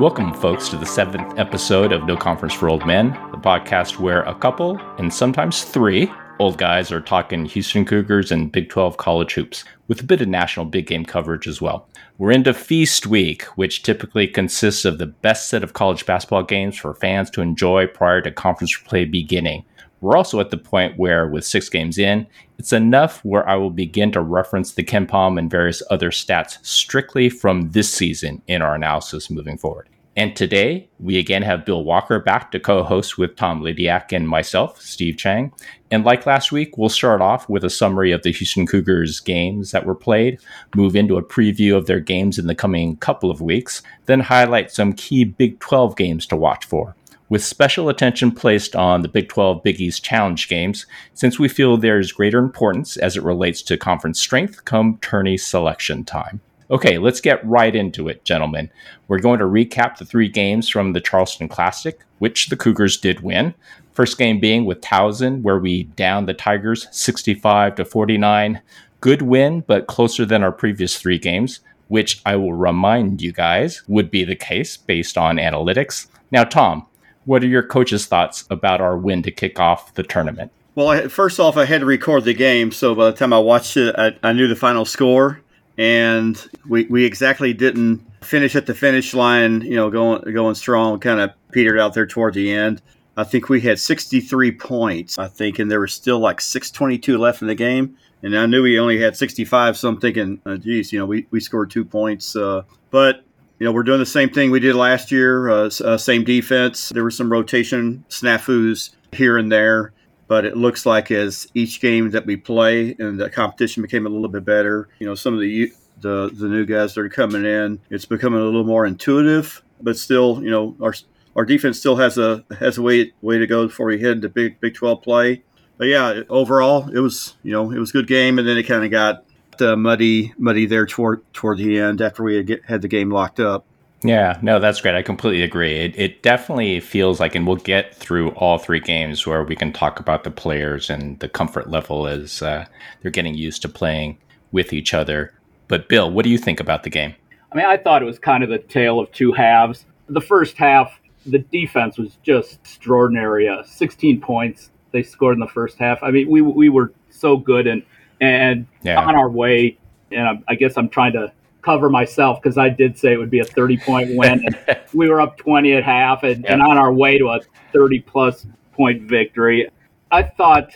Welcome, folks, to the seventh episode of No Conference for Old Men, the podcast where a couple, and sometimes three, old guys are talking Houston Cougars and Big 12 college hoops, with a bit of national big game coverage as well. We're into Feast Week, which typically consists of the best set of college basketball games for fans to enjoy prior to conference play beginning. We're also at the point where, with six games in, it's enough where I will begin to reference the KenPom and various other stats strictly from this season in our analysis moving forward. And today, we again have Bill Walker back to co host with Tom Lydiak and myself, Steve Chang. And like last week, we'll start off with a summary of the Houston Cougars games that were played, move into a preview of their games in the coming couple of weeks, then highlight some key Big 12 games to watch for with special attention placed on the Big 12 Big East Challenge games, since we feel there is greater importance as it relates to conference strength come tourney selection time. Okay, let's get right into it, gentlemen. We're going to recap the three games from the Charleston Classic, which the Cougars did win. First game being with Towson, where we downed the Tigers 65 to 49. Good win, but closer than our previous three games, which I will remind you guys would be the case based on analytics. Now, Tom, what are your coach's thoughts about our win to kick off the tournament? Well, I, first off, I had to record the game, so by the time I watched it, I, I knew the final score, and we, we exactly didn't finish at the finish line. You know, going going strong, kind of petered out there toward the end. I think we had 63 points, I think, and there was still like 622 left in the game. And I knew we only had 65, so I'm thinking, uh, geez, you know, we, we scored two points. Uh, but you know, we're doing the same thing we did last year, uh, uh, same defense. There were some rotation snafus here and there, but it looks like as each game that we play and the competition became a little bit better, you know, some of the the, the new guys that are coming in, it's becoming a little more intuitive, but still, you know, our our defense still has a has a way way to go before we head into big Big Twelve play. But yeah, overall, it was you know it was a good game, and then it kind of got uh, muddy, muddy there toward toward the end after we had, get, had the game locked up. Yeah, no, that's great. I completely agree. It, it definitely feels like, and we'll get through all three games where we can talk about the players and the comfort level as uh, they're getting used to playing with each other. But Bill, what do you think about the game? I mean, I thought it was kind of the tale of two halves. The first half, the defense was just extraordinary. Uh, 16 points they scored in the first half. I mean, we we were so good and and yeah. on our way. And I, I guess I'm trying to cover myself because I did say it would be a 30 point win. and we were up 20 at half and, yeah. and on our way to a 30 plus point victory. I thought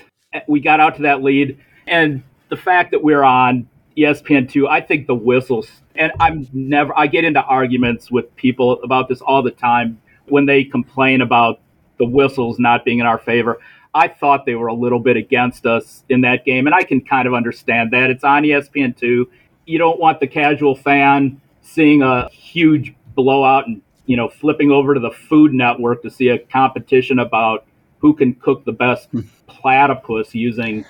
we got out to that lead, and the fact that we're on ESPN2, I think the whistles, and I'm never, I get into arguments with people about this all the time when they complain about the whistles not being in our favor. I thought they were a little bit against us in that game, and I can kind of understand that. It's on ESPN two. You don't want the casual fan seeing a huge blowout and you know flipping over to the Food Network to see a competition about who can cook the best platypus using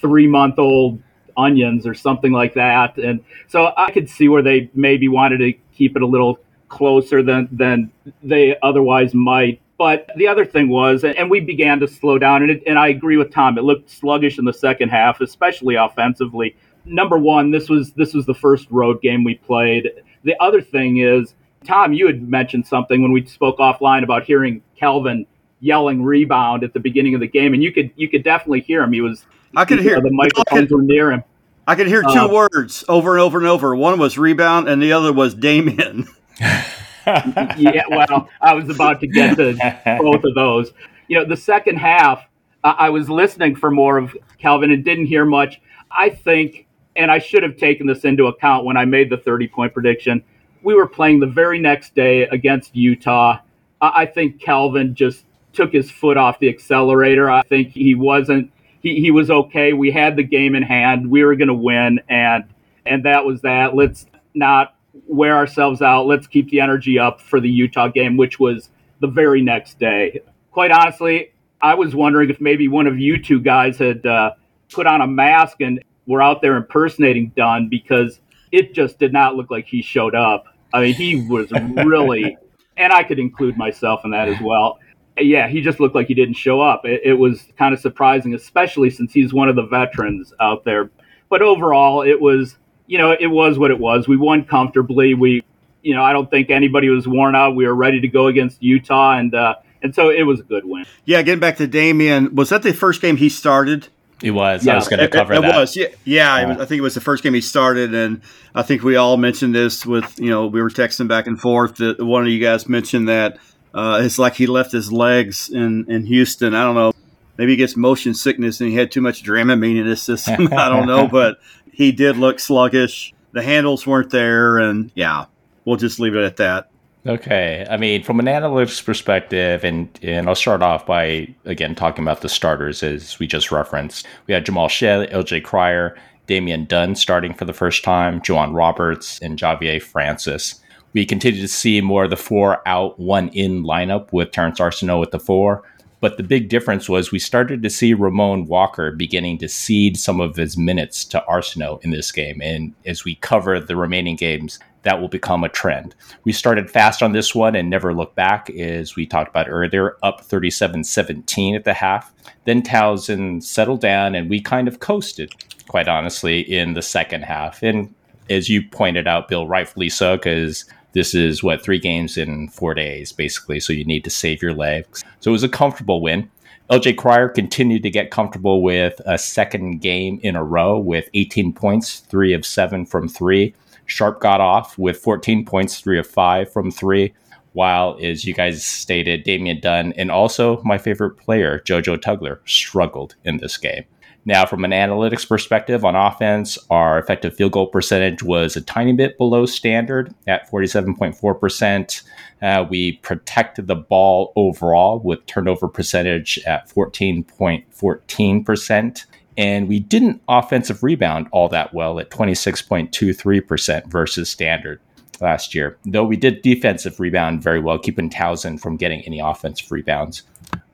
three month old onions or something like that. And so I could see where they maybe wanted to keep it a little closer than than they otherwise might. But the other thing was, and we began to slow down, and, it, and I agree with Tom. It looked sluggish in the second half, especially offensively. Number one, this was this was the first road game we played. The other thing is, Tom, you had mentioned something when we spoke offline about hearing Kelvin yelling rebound at the beginning of the game, and you could you could definitely hear him. He was I could hear the microphones were near him. I could hear two uh, words over and over and over. One was rebound, and the other was Damian. yeah, well, I was about to get to both of those. You know, the second half, I was listening for more of Kelvin and didn't hear much. I think, and I should have taken this into account when I made the 30 point prediction. We were playing the very next day against Utah. I, I think Kelvin just took his foot off the accelerator. I think he wasn't. He, he was okay. We had the game in hand. We were going to win, and and that was that. Let's not wear ourselves out. Let's keep the energy up for the Utah game, which was the very next day. Quite honestly, I was wondering if maybe one of you two guys had uh, put on a mask and were out there impersonating Dunn because it just did not look like he showed up. I mean, he was really, and I could include myself in that as well. Yeah, he just looked like he didn't show up. It, it was kind of surprising, especially since he's one of the veterans out there. But overall, it was you know, it was what it was. We won comfortably. We you know, I don't think anybody was worn out. We were ready to go against Utah, and uh, and so it was a good win. Yeah, getting back to Damian, was that the first game he started? It was. Yeah. I was going to cover it, it that. was. Yeah, yeah. Was, I think it was the first game he started, and I think we all mentioned this with you know we were texting back and forth. That one of you guys mentioned that uh, it's like he left his legs in in Houston. I don't know. Maybe he gets motion sickness and he had too much Dramamine in his system. I don't know, but he did look sluggish. The handles weren't there, and yeah, we'll just leave it at that. Okay. I mean, from an analytics perspective, and, and I'll start off by, again, talking about the starters as we just referenced. We had Jamal Shead, LJ Cryer, Damian Dunn starting for the first time, J'Wan Roberts, and Javier Francis. We continue to see more of the four out, one in lineup with Terrance Arceneaux at the four. But the big difference was we started to see Ramon Walker beginning to cede some of his minutes to Arceneaux in this game. And as we cover the remaining games, that will become a trend. We started fast on this one and never looked back, as we talked about earlier, up 37 17 at the half. Then Towson settled down and we kind of coasted, quite honestly, in the second half. And as you pointed out, Bill, rightfully so, because this is what three games in four days, basically. So you need to save your legs. So it was a comfortable win. LJ Cryer continued to get comfortable with a second game in a row with 18 points, three of seven from three. Sharp got off with 14 points, three of five from three, while, as you guys stated, Damian Dunn and also my favorite player, JoJo Tugler, struggled in this game. Now, from an analytics perspective on offense, our effective field goal percentage was a tiny bit below standard at 47.4%. Uh, we protected the ball overall with turnover percentage at 14.14% and we didn't offensive rebound all that well at 26.23% versus standard last year. Though we did defensive rebound very well, keeping Towson from getting any offensive rebounds.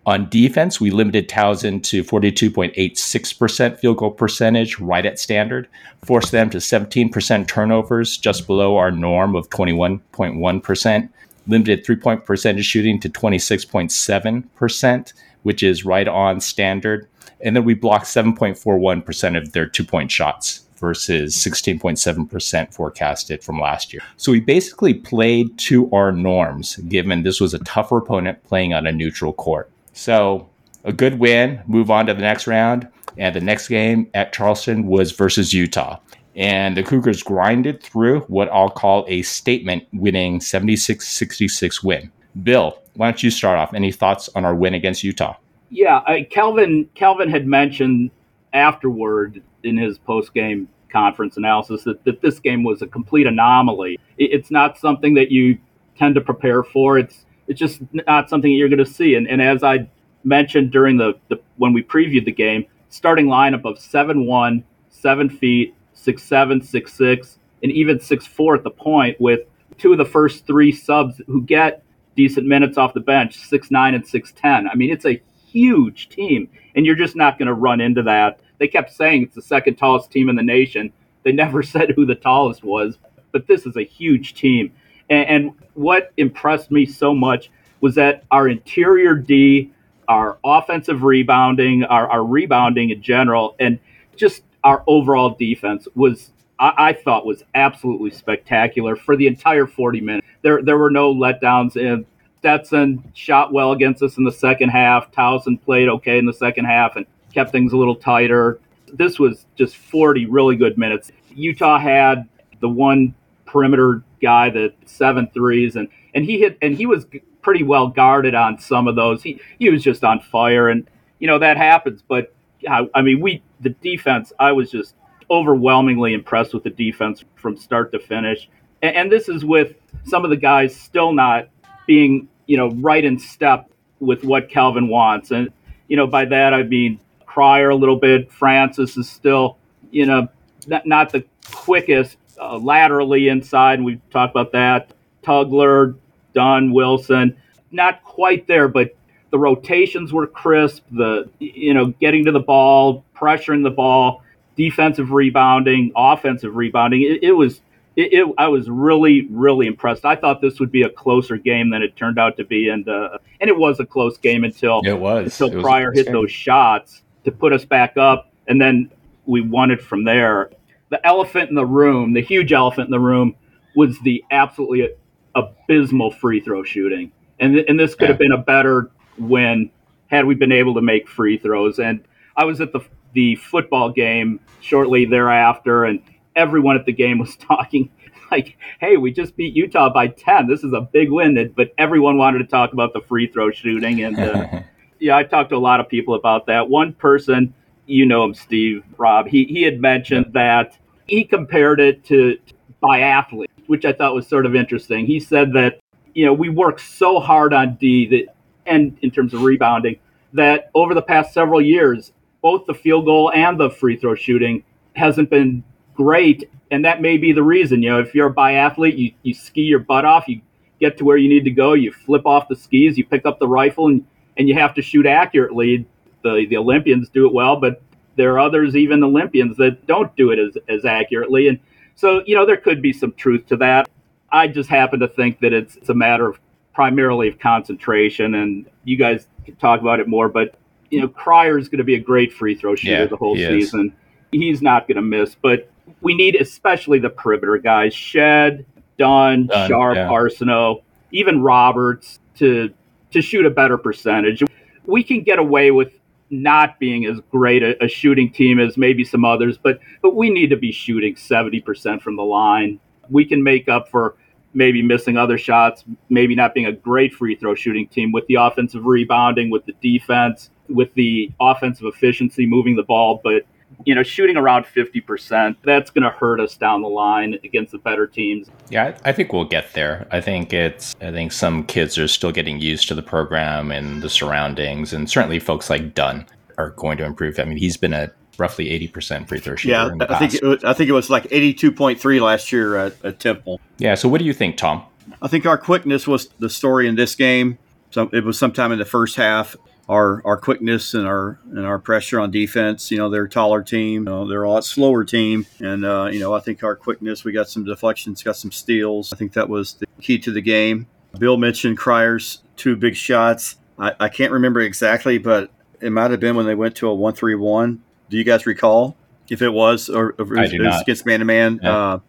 On defense, we limited Towson to 42.86% field goal percentage, right at standard, forced them to 17% turnovers, just below our norm of 21.1%, limited three point percentage shooting to 26.7%, which is right on standard, and then we blocked 7.41% of their two point shots versus 16.7% forecasted from last year. So we basically played to our norms, given this was a tougher opponent playing on a neutral court. So a good win, move on to the next round. And the next game at Charleston was versus Utah. And the Cougars grinded through what I'll call a statement winning 76 66 win. Bill, why don't you start off? Any thoughts on our win against Utah? Yeah, I, Kelvin Kelvin had mentioned afterward in his post game conference analysis that, that this game was a complete anomaly. It, it's not something that you tend to prepare for. It's it's just not something you're going to see. And, and as I mentioned during the, the when we previewed the game, starting lineup of seven one, seven feet, six seven, six six, and even six four at the point with two of the first three subs who get decent minutes off the bench, six nine and six ten. I mean, it's a huge team, and you're just not going to run into that. They kept saying it's the second tallest team in the nation. They never said who the tallest was, but this is a huge team. And, and what impressed me so much was that our interior D, our offensive rebounding, our, our rebounding in general, and just our overall defense was I, I, thought was absolutely spectacular for the entire 40 minutes. There there were no letdowns. In, Stetson shot well against us in the second half. Towson played okay in the second half and kept things a little tighter. This was just 40 really good minutes. Utah had the one perimeter guy that seven threes and and he hit and he was pretty well guarded on some of those. He he was just on fire and you know that happens. But I, I mean we the defense I was just overwhelmingly impressed with the defense from start to finish. And, and this is with some of the guys still not being you know, right in step with what Kelvin wants. And, you know, by that I mean Cryer a little bit. Francis is still, you know, not, not the quickest uh, laterally inside. and We've talked about that. Tugler, Dunn, Wilson, not quite there, but the rotations were crisp. The, you know, getting to the ball, pressuring the ball, defensive rebounding, offensive rebounding. It, it was it, it, I was really, really impressed. I thought this would be a closer game than it turned out to be, and uh, and it was a close game until it was until it Cryer hit game. those shots to put us back up, and then we won it from there. The elephant in the room, the huge elephant in the room, was the absolutely abysmal free throw shooting. And, th- and this could yeah. have been a better win had we been able to make free throws. And I was at the, the football game shortly thereafter, and everyone at the game was talking like, hey, we just beat Utah by 10. This is a big win. But everyone wanted to talk about the free throw shooting. And uh, yeah, I talked to a lot of people about that. One person, you know him, Steve, Rob, he, he had mentioned that he compared it to biathlete, which I thought was sort of interesting. He said that, you know, we work so hard on D that, and in terms of rebounding, that over the past several years, both the field goal and the free throw shooting hasn't been great. And that may be the reason. You know, if you're a biathlete, you, you ski your butt off, you get to where you need to go, you flip off the skis, you pick up the rifle, and, and you have to shoot accurately. The, the Olympians do it well, but there are others, even Olympians, that don't do it as, as accurately. And so, you know, there could be some truth to that. I just happen to think that it's, it's a matter of primarily of concentration, and you guys can talk about it more. But you know, Cryer is going to be a great free throw shooter yeah, the whole he season. Is. He's not going to miss, but we need especially the perimeter guys: Shead, Dunn, Dunn Sharp, yeah. Arceneaux, even Roberts to to shoot a better percentage. We can get away with not being as great a, a, shooting team as maybe some others, but but we need to be shooting 70% from the line. We can make up for maybe missing other shots, maybe not being a great free throw shooting team with the offensive rebounding, with the defense, with the offensive efficiency moving the ball, but you know, shooting around 50%, that's going to hurt us down the line against the better teams. Yeah, I think we'll get there. I think it's, I think some kids are still getting used to the program and the surroundings, and certainly folks like Dunn are going to improve. I mean, he's been a roughly 80% free throw shooter. Yeah, I think, it was, I think it was like 82.3 last year at, at Temple. Yeah, so what do you think, Tom? I think our quickness was the story in this game. So it was sometime in the first half our our quickness and our and our pressure on defense. You know, they're a taller team. You know, they're a lot slower team, and uh, you know, I think our quickness. We got some deflections, got some steals. I think that was the key to the game. Bill mentioned Cryer's two big shots. I, I can't remember exactly, but it might have been when they went to a one-three-one. Do you guys recall if it was or, or it was against man to man? I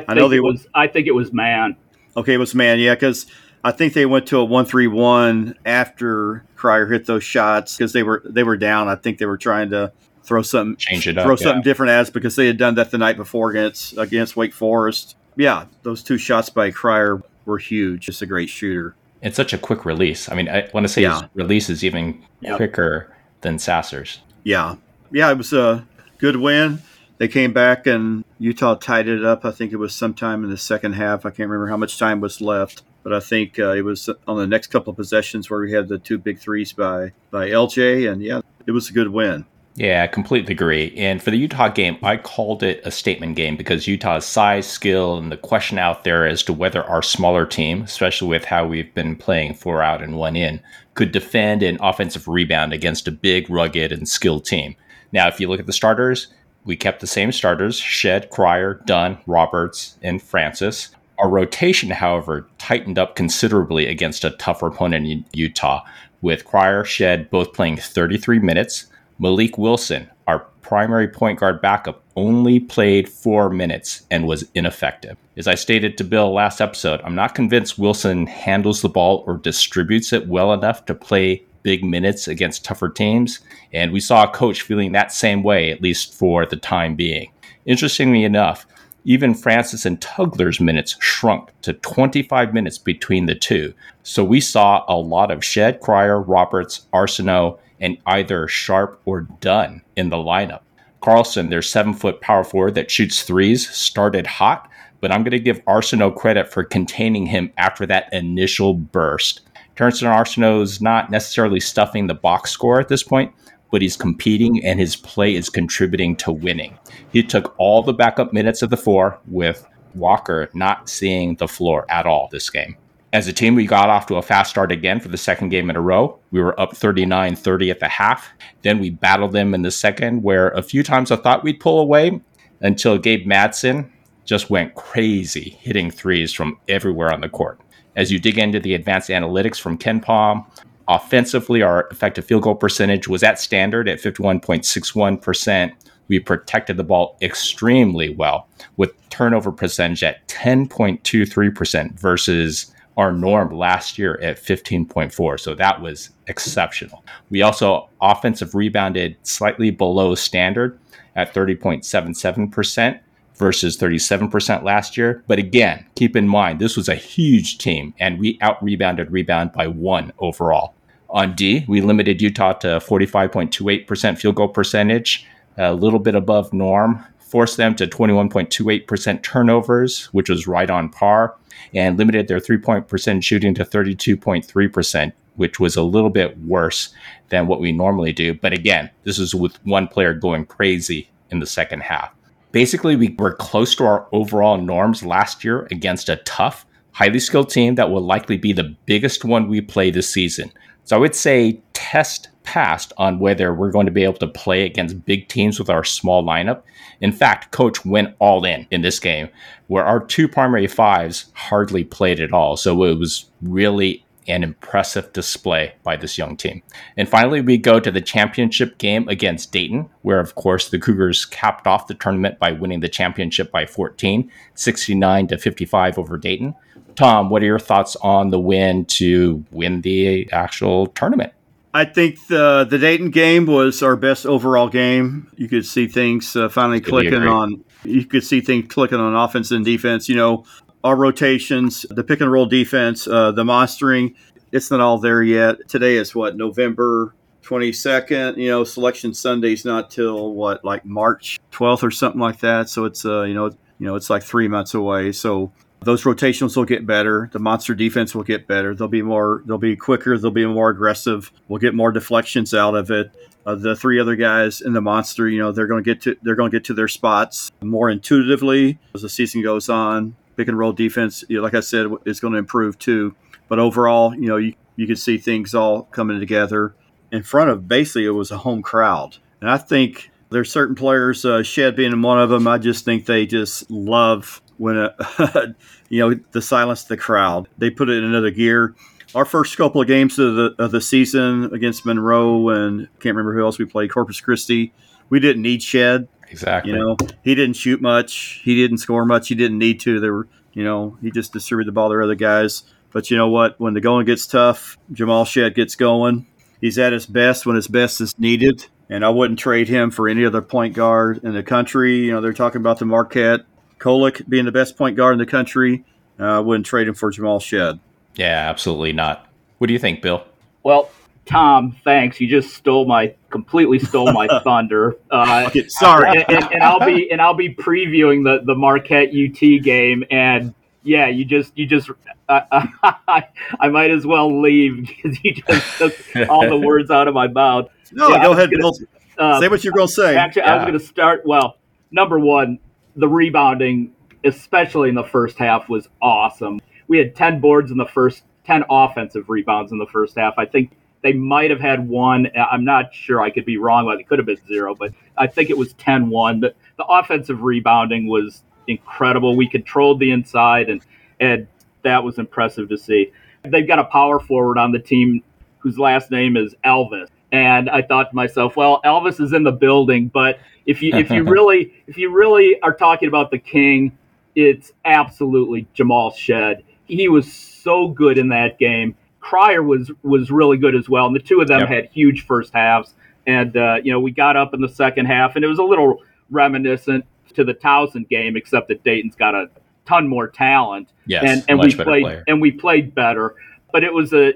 think I know they it was. I think it was man. Okay, it was man. Yeah, because I think they went to a one-three-one after Cryer hit those shots because they were they were down. I think they were trying to throw something change it up, throw something different as because they had done that the night before against against Wake Forest. Yeah, those two shots by Cryer were huge. Just a great shooter. It's such a quick release. I mean, I want to say yeah. his release is even yep. quicker than Sasser's. Yeah, yeah, it was a good win. They came back and Utah tied it up. I think it was sometime in the second half. I can't remember how much time was left but I think uh, it was on the next couple of possessions where we had the two big threes by by LJ, and yeah, it was a good win. Yeah, I completely agree. And for the Utah game, I called it a statement game because Utah's size, skill, and the question out there as to whether our smaller team, especially with how we've been playing four out and one in, could defend an offensive rebound against a big, rugged, and skilled team. Now, if you look at the starters, we kept the same starters Shead, Cryer, Dunn, Roberts, and Francis. Our rotation, however, tightened up considerably against a tougher opponent in Utah, with Cryer Shead both playing 33 minutes. Mylik Wilson, our primary point guard backup, only played four minutes and was ineffective. As I stated to Bill last episode, I'm not convinced Wilson handles the ball or distributes it well enough to play big minutes against tougher teams, and we saw a coach feeling that same way, at least for the time being. Interestingly enough, even Francis and Tugler's minutes shrunk to 25 minutes between the two. So we saw a lot of Shead, Cryer, Roberts, Arceneaux, and either Sharp or Dunn in the lineup. Carlson, their seven foot power forward that shoots threes, started hot, but I'm going to give Arceneaux credit for containing him after that initial burst. Out Arceneaux is not necessarily stuffing the box score at this point, but he's competing and his play is contributing to winning. He took all the backup minutes of the four with Walker not seeing the floor at all this game. As a team, we got off to a fast start again for the second game in a row. We were up 39 30 at the half. Then we battled them in the second, where a few times I thought we'd pull away until Gabe Madsen just went crazy, hitting threes from everywhere on the court. As you dig into the advanced analytics from KenPom, Offensively, our effective field goal percentage was at standard at 51.61%. we protected the ball extremely well with turnover percentage at 10.23% versus our norm last year at 15.4. So that was exceptional. We also offensive rebounded slightly below standard at 30.77% versus 37% last year. But again, keep in mind, this was a huge team and we out rebounded rebound by one overall. On D, we limited Utah to 45.28% field goal percentage, a little bit above norm, forced them to 21.28% turnovers, which was right on par, and limited their three point percent shooting to 32.3%, which was a little bit worse than what we normally do. But again, this is with one player going crazy in the second half. Basically, we were close to our overall norms last year against a tough, highly skilled team that will likely be the biggest one we play this season. So I would say test passed on whether we're going to be able to play against big teams with our small lineup. In fact, coach went all in in this game where our two primary fives hardly played at all. So it was really an impressive display by this young team. And finally, we go to the championship game against Dayton, where, of course, the Cougars capped off the tournament by winning the championship by 14, 69 to 55 over Dayton. Tom, what are your thoughts on the win to win the actual tournament? I think the the Dayton game was our best overall game. You could see things uh, finally clicking on. You could see things clicking on offense and defense. You know, our rotations, the pick and roll defense, uh, the monstering. It's not all there yet. Today is what November 22nd. You know, selection Sunday's not till what like March 12th or something like that. So it's uh, you know, you know, it's like three months away. So those rotations will get better. The monster defense will get better. They'll be more. They'll be quicker. They'll be more aggressive. We'll get more deflections out of it. Uh, the three other guys in the monster, you know, they're going to get to they're going to get to their spots more intuitively as the season goes on. Pick and roll defense, you know, like I said, is going to improve too. But overall, you know, you you can see things all coming together in front of basically it was a home crowd, and I think there's certain players, uh, Shead being one of them. I just think they just love when uh, a, you know the silence the crowd. They put it in another gear. Our first couple of games of the of the season against Monroe and can't remember who else we played, Corpus Christi. We didn't need Shead. Exactly. You know, he didn't shoot much. He didn't score much. He didn't need to. There were, you know, he just distributed the ball to other guys. But you know what? When the going gets tough, Jamal Shead gets going. He's at his best when his best is needed. And I wouldn't trade him for any other point guard in the country. You know, they're talking about the Marquette Kolek being the best point guard in the country. Uh, I wouldn't trade him for Jamal Shead. Yeah, absolutely not. What do you think, Bill? Well, Tom, thanks. You just stole my completely stole my thunder. Uh, okay, sorry, and, and, and, I'll be and I'll be previewing the the Marquette UT game, and yeah, you just you just uh, I, I might as well leave because you just took all the words out of my mouth. No, yeah, go ahead, gonna, Bill. Uh, say what you're going to say. Actually, yeah. I was going to start. Well, number one, the rebounding, especially in the first half, was awesome. We had 10 boards in the first, 10 offensive rebounds in the first half. I think they might have had one. I'm not sure. I could be wrong. But it could have been zero, but I think it was 10 1. The, the offensive rebounding was incredible. We controlled the inside, and, and that was impressive to see. They've got a power forward on the team whose last name is Elvis. And I thought to myself, well, Elvis is in the building, but if you if you really if you really are talking about the king, it's absolutely Jamal Shead. He was so good in that game. Cryer was was really good as well, and the two of them yep. had huge first halves. And uh, you know, we got up in the second half, and it was a little reminiscent to the Towson game, except that Dayton's got a ton more talent. Yes, and, and we played player. and we played better. But it was a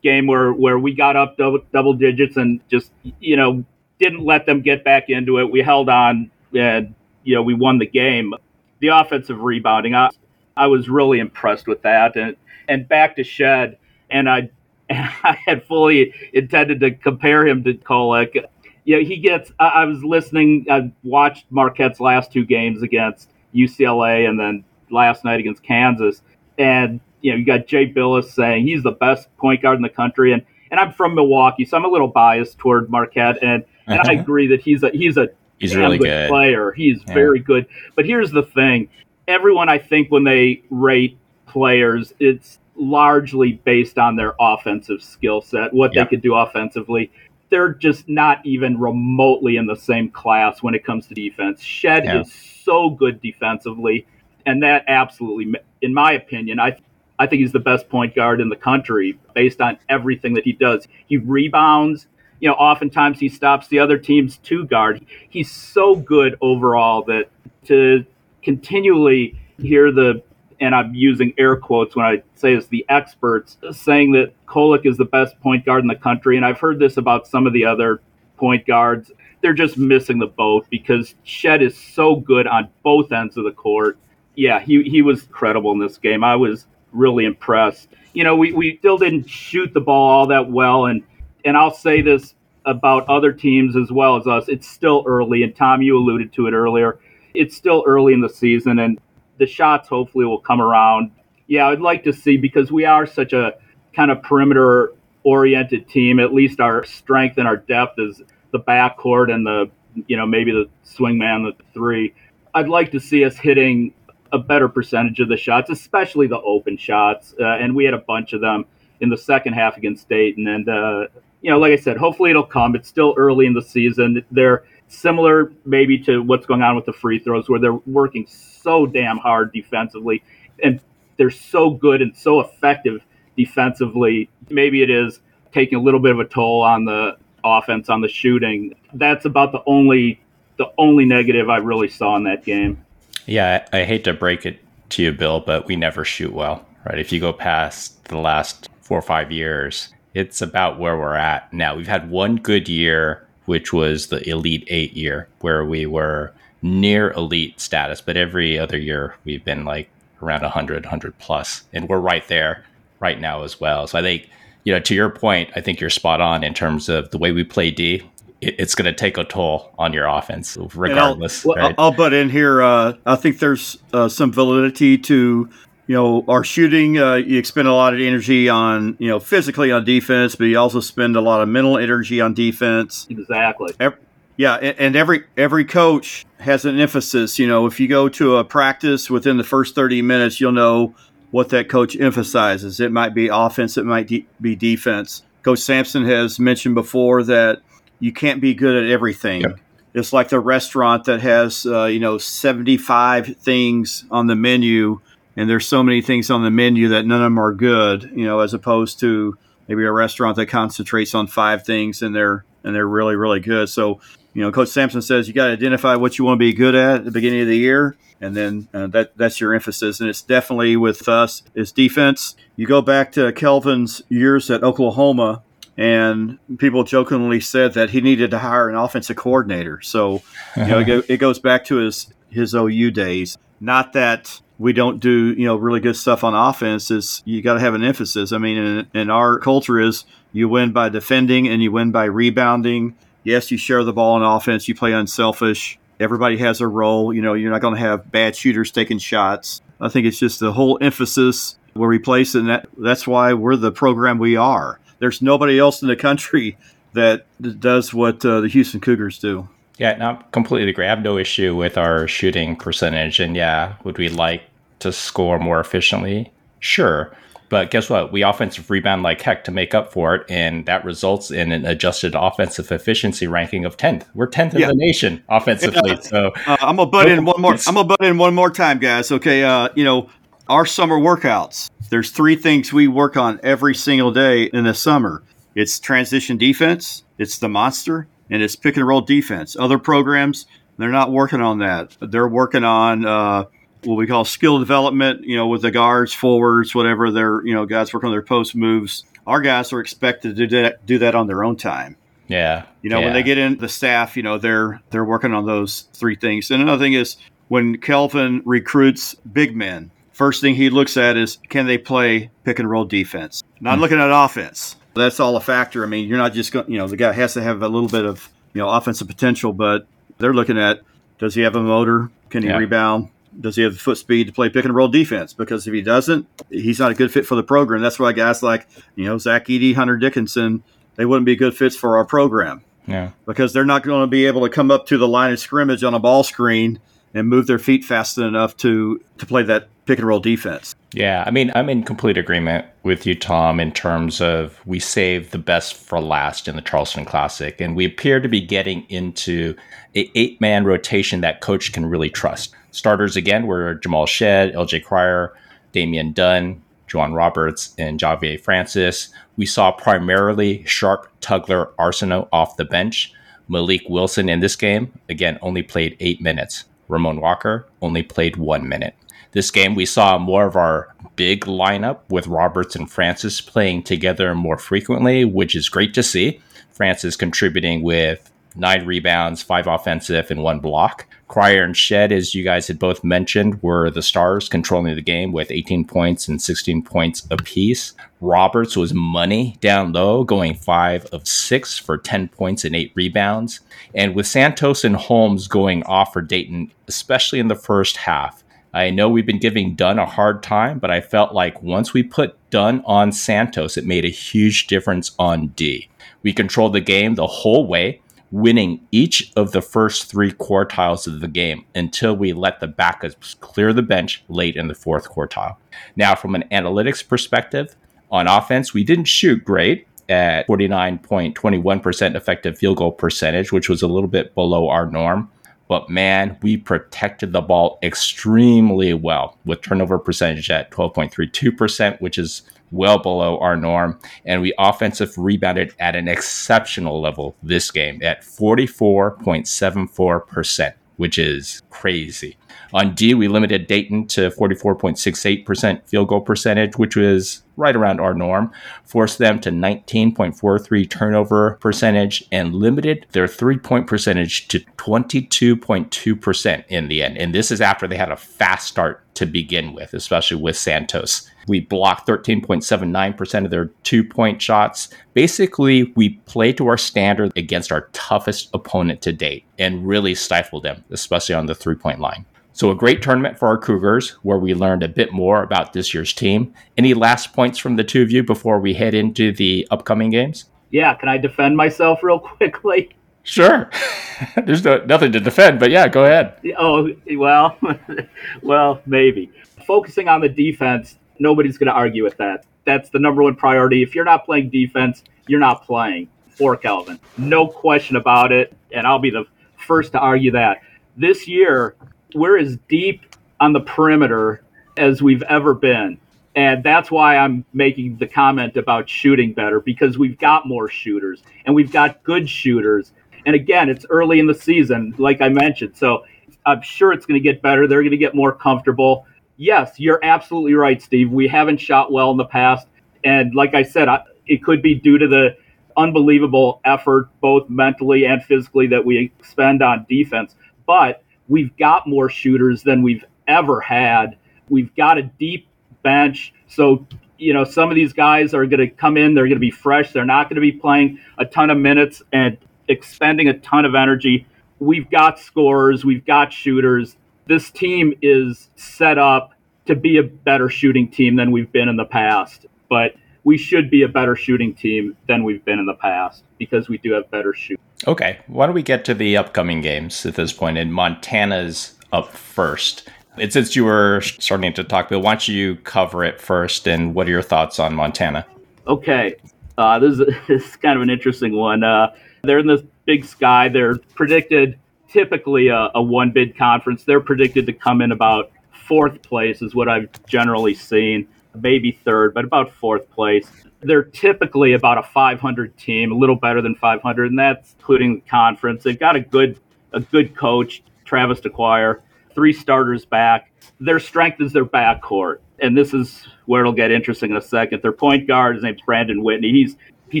game where where we got up double double digits and just you know didn't let them get back into it. We held on and, you know, we won the game. The offensive rebounding, I, I was really impressed with that. And, and back to Shead, and I, I had fully intended to compare him to Kolek. Yeah, he gets, I, I was listening, I watched Marquette's last two games against UCLA and then last night against Kansas. And, you know, you got Jay Bilas saying he's the best point guard in the country. And, and I'm from Milwaukee, so I'm a little biased toward Marquette. And and I agree that he's a he's a he's really good, good, player. He's yeah. very good. But here's the thing: everyone, I think, when they rate players, it's largely based on their offensive skill set, what yep. they could do offensively. they're just not even remotely in the same class when it comes to defense. Shead yeah. is so good defensively, and that absolutely, in my opinion, I I think he's the best point guard in the country based on everything that he does. He rebounds. You know, oftentimes he stops the other team's two guard. He's so good overall that to continually hear the and I'm using air quotes when I say this, the experts saying that Kolek is the best point guard in the country. And I've heard this about some of the other point guards. They're just missing the boat because Shead is so good on both ends of the court. Yeah, he, he was credible in this game. I was really impressed. You know, we, we still didn't shoot the ball all that well. And, and I'll say this about other teams as well as us. It's still early. And Tom, you alluded to it earlier. It's still early in the season. And the shots hopefully will come around. Yeah, I'd like to see because we are such a kind of perimeter oriented team. At least our strength and our depth is the backcourt and the you know maybe the swing man, the three. I'd like to see us hitting a better percentage of the shots, especially the open shots. Uh, and we had a bunch of them in the second half against Dayton. And uh, you know, like I said, hopefully it'll come. It's still early in the season. They're similar maybe to what's going on with the free throws, where they're working so damn hard defensively, and they're so good and so effective defensively. Maybe it is taking a little bit of a toll on the offense on the shooting. That's about the only the only negative I really saw in that game. Yeah, I, I hate to break it to you, Bill, but we never shoot well, right? If you go past the last four or five years, it's about where we're at now. We've had one good year which was the Elite Eight year, where we were near elite status. But every other year, we've been like around 100, 100 plus, and we're right there right now as well. So I think, you know, to your point, I think you're spot on in terms of the way we play D. it's going to take a toll on your offense, regardless. I'll, right? I'll, butt in here. Uh, I think there's uh, some validity to you know, our shooting, uh, you expend a lot of energy on, you know, physically on defense, but you also spend a lot of mental energy on defense. Exactly. Every, yeah, and every every coach has an emphasis. You know, if you go to a practice within the first thirty minutes, you'll know what that coach emphasizes. It might be offense, it might de- be defense. Coach Sampson has mentioned before that you can't be good at everything. Yep. It's like the restaurant that has, uh, you know, seventy five things on the menu and there's so many things on the menu that none of them are good, you know, as opposed to maybe a restaurant that concentrates on five things and they're and they're really really good. So, you know, Coach Sampson says you got to identify what you want to be good at at the beginning of the year, and then uh, that that's your emphasis. And it's definitely with us is defense. You go back to Kelvin's years at Oklahoma, and people jokingly said that he needed to hire an offensive coordinator. So, you know, it goes back to his his OU days. Not that we don't do you know really good stuff on offense. Is you got to have an emphasis. I mean in, in, our culture is you win by defending and you win by rebounding. Yes you share the ball in offense. You play unselfish. Everybody has a role. You know you're not going to have bad shooters taking shots. I think it's just the whole emphasis where we place it and that, that's why we're the program we are there's nobody else in the country that does what uh, the houston cougars do yeah, no, completely agree. I have no issue with our shooting percentage. And yeah, would we like to score more efficiently? Sure. But guess what? We offensive rebound like heck to make up for it, and that results in an adjusted offensive efficiency ranking of tenth. We're tenth in yeah. the nation offensively. Uh, so uh, I'm gonna butt in one more. I'm gonna butt in one more time, guys. Okay, uh, you know our summer workouts. There's three things we work on every single day in the summer. It's transition defense. It's the monster, and it's pick and roll defense. Other programs, they're not working on that. They're working on uh, what we call skill development, you know, with the guards, forwards, whatever. They're, you know, guys working on their post moves. Our guys are expected to do that, do that on their own time. Yeah. You know, yeah. when they get in the staff, you know, they're they're working on those three things. And another thing is when Kelvin recruits big men, first thing he looks at is can they play pick and roll defense? Not mm. looking at offense that's all a factor. I mean, you're not just going, you know, the guy has to have a little bit of, you know, offensive potential, but they're looking at does he have a motor? Can he yeah. rebound? Does he have the foot speed to play pick and roll defense? Because if he doesn't, he's not a good fit for the program. That's why guys like, you know, Zach Edey, Hunter Dickinson, they wouldn't be good fits for our program. Yeah. Because they're not going to be able to come up to the line of scrimmage on a ball screen and move their feet fast enough to to play that pick and roll defense. Yeah, I mean, I'm in complete agreement with you, Tom, in terms of we save the best for last in the Charleston Classic, and we appear to be getting into a eight man rotation that coach can really trust. Starters again were Jamal Shead, LJ Cryer, Damian Dunn, J'Wan Roberts, and Javier Francis. We saw primarily Sharp, Tugler, Arceneaux off the bench. Mylik Wilson in this game, again, only played eight minutes. Ramon Walker only played one minute. This game, we saw more of our big lineup with Roberts and Francis playing together more frequently, which is great to see. Francis contributing with nine rebounds, five offensive, and one block. Cryer and Shead, as you guys had both mentioned, were the stars controlling the game with 18 points and 16 points apiece. Roberts was money down low, going five of six for 10 points and eight rebounds. And with Santos and Holmes going off for Dayton, especially in the first half, I know we've been giving Dunn a hard time, but I felt like once we put Dunn on Santos, it made a huge difference on D. We controlled the game the whole way, winning each of the first three quartiles of the game until we let the backups clear the bench late in the fourth quartile. Now, from an analytics perspective, on offense, we didn't shoot great at 49.21% effective field goal percentage, which was a little bit below our norm. But man, we protected the ball extremely well with turnover percentage at 12.32%, which is well below our norm. And we offensive rebounded at an exceptional level this game at 44.74%, which is crazy. On D, we limited Dayton to 44.68% field goal percentage, which was right around our norm, forced them to 19.43 turnover percentage, and limited their three point percentage to 22.2% in the end. And this is after they had a fast start to begin with, especially with Santos. We blocked 13.79% of their two point shots. Basically, we played to our standard against our toughest opponent to date and really stifled them, especially on the three point line. So, a great tournament for our Cougars where we learned a bit more about this year's team. Any last points from the two of you before we head into the upcoming games? Yeah, can I defend myself real quickly? Sure. There's no, nothing to defend, but yeah, go ahead. Oh, well, well, maybe. Focusing on the defense, nobody's going to argue with that. That's the number one priority. If you're not playing defense, you're not playing for Kelvin. No question about it. And I'll be the first to argue that. This year, we're as deep on the perimeter as we've ever been. And that's why I'm making the comment about shooting better because we've got more shooters and we've got good shooters. And again, it's early in the season, like I mentioned. So I'm sure it's going to get better. They're going to get more comfortable. Yes, you're absolutely right, Steve. We haven't shot well in the past. And like I said, it could be due to the unbelievable effort, both mentally and physically, that we expend on defense. But we've got more shooters than we've ever had. We've got a deep bench. So, you know, some of these guys are going to come in, they're going to be fresh. They're not going to be playing a ton of minutes and expending a ton of energy. We've got scorers, we've got shooters. This team is set up to be a better shooting team than we've been in the past. But we should be a better shooting team than we've been in the past because we do have better shoot. Okay, why don't we get to the upcoming games at this point? And Montana's up first. And since you were starting to talk, Bill, why don't you cover it first? And what are your thoughts on Montana? Okay, uh, this, is, this, is, kind of an interesting one. Uh, they're in this big sky. They're predicted typically a, a one bid conference. They're predicted to come in about fourth place, is what I've generally seen maybe third, but about fourth place. They're typically about a 500 team, a little better than 500, and that's including the conference. They've got a good a good coach, Travis DeCuire, three starters back. Their strength is their backcourt, and this is where it'll get interesting in a second. Their point guard, his name's Brandon Whitney. He's he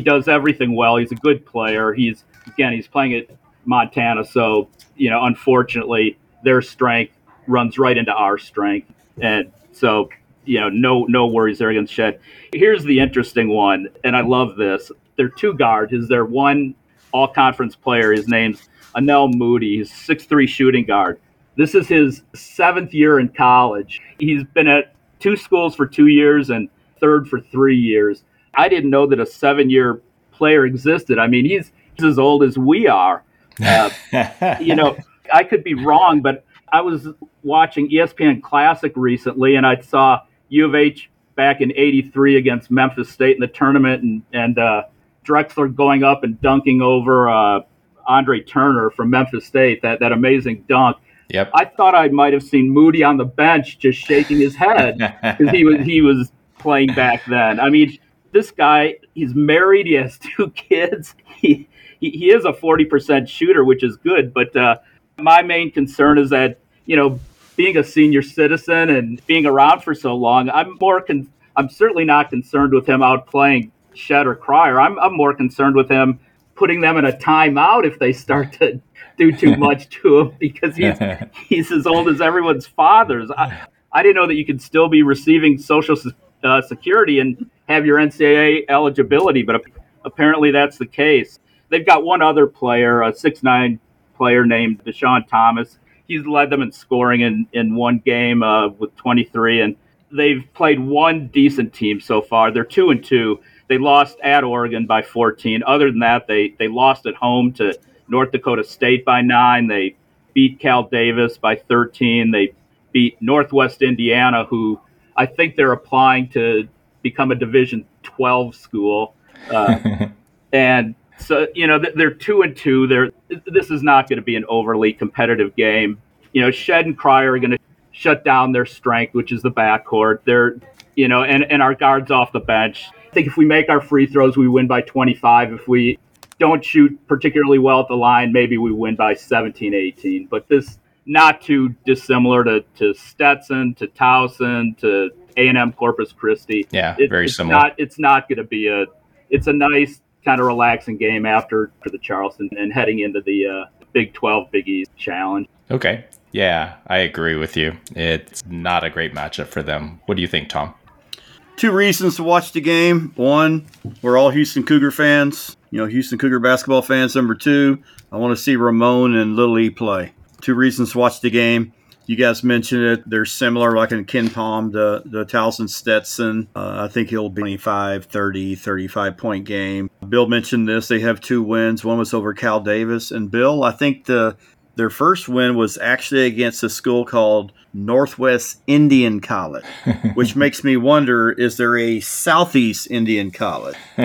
does everything well. He's a good player. He's again, he's playing at Montana, so you know, unfortunately, their strength runs right into our strength, and so you know, no no worries there against Shead. Here's the interesting one, and I love this. Their two guard is their one all conference player. His name's Aanen Moody. He's six three shooting guard. This is his seventh year in college. He's been at two schools for two years and third for three years. I didn't know that a seven year player existed. I mean, he's, he's as old as we are. Uh, you know, I could be wrong, but I was watching ESPN Classic recently and I saw U of H back in '83 against Memphis State in the tournament, and and uh, Drexler going up and dunking over uh, Andre Turner from Memphis State. That that amazing dunk. Yep. I thought I might have seen Moody on the bench just shaking his head because he was he was playing back then. I mean, this guy he's married, he has two kids. He he, he is a forty percent shooter, which is good. But uh, my main concern is that you know being a senior citizen and being around for so long, I'm more con- I'm certainly not concerned with him outplaying Shead or Cryer. I'm I'm more concerned with him putting them in a timeout if they start to do too much to him because he's he's as old as everyone's fathers. I, I didn't know that you could still be receiving social uh, security and have your NCAA eligibility, but apparently that's the case. They've got one other player, a six nine player named Deshaun Thomas he's led them in scoring in, in one game uh, with 23, and they've played one decent team so far. They're two and two. They lost at Oregon by 14. Other than that, they they lost at home to North Dakota State by nine. They beat Cal Davis by 13. They beat Northwest Indiana, who I think they're applying to become a Division 12 school. Uh, and so you know they're two and two. They're this is not going to be an overly competitive game. You know, Shead and Cryer are going to shut down their strength, which is the backcourt. They're you know, and and our guards off the bench. I think if we make our free throws, we win by 25. If we don't shoot particularly well at the line, maybe we win by 17, 18. But this not too dissimilar to, to Stetson, to Towson, to A&M Corpus Christi. Yeah, it, very it's similar. Not, it's not going to be a. It's a nice kind of relaxing game after for the Charleston and heading into the uh, Big 12 Big East challenge. Okay. Yeah, I agree with you. It's not a great matchup for them. What do you think, Tom? Two reasons to watch the game. One, we're all Houston Cougar fans. You know, Houston Cougar basketball fans. Number two, I want to see Ramon and Little E play. Two reasons to watch the game you guys mentioned it. They're similar, like in KenPom, the, the Towson Stetson. Uh, I think he'll be 25, 30, 35 point game. Bill mentioned this. They have two wins. One was over Cal Davis. And Bill, I think the their first win was actually against a school called Northwest Indian College, which makes me wonder: is there a Southeast Indian College? oh,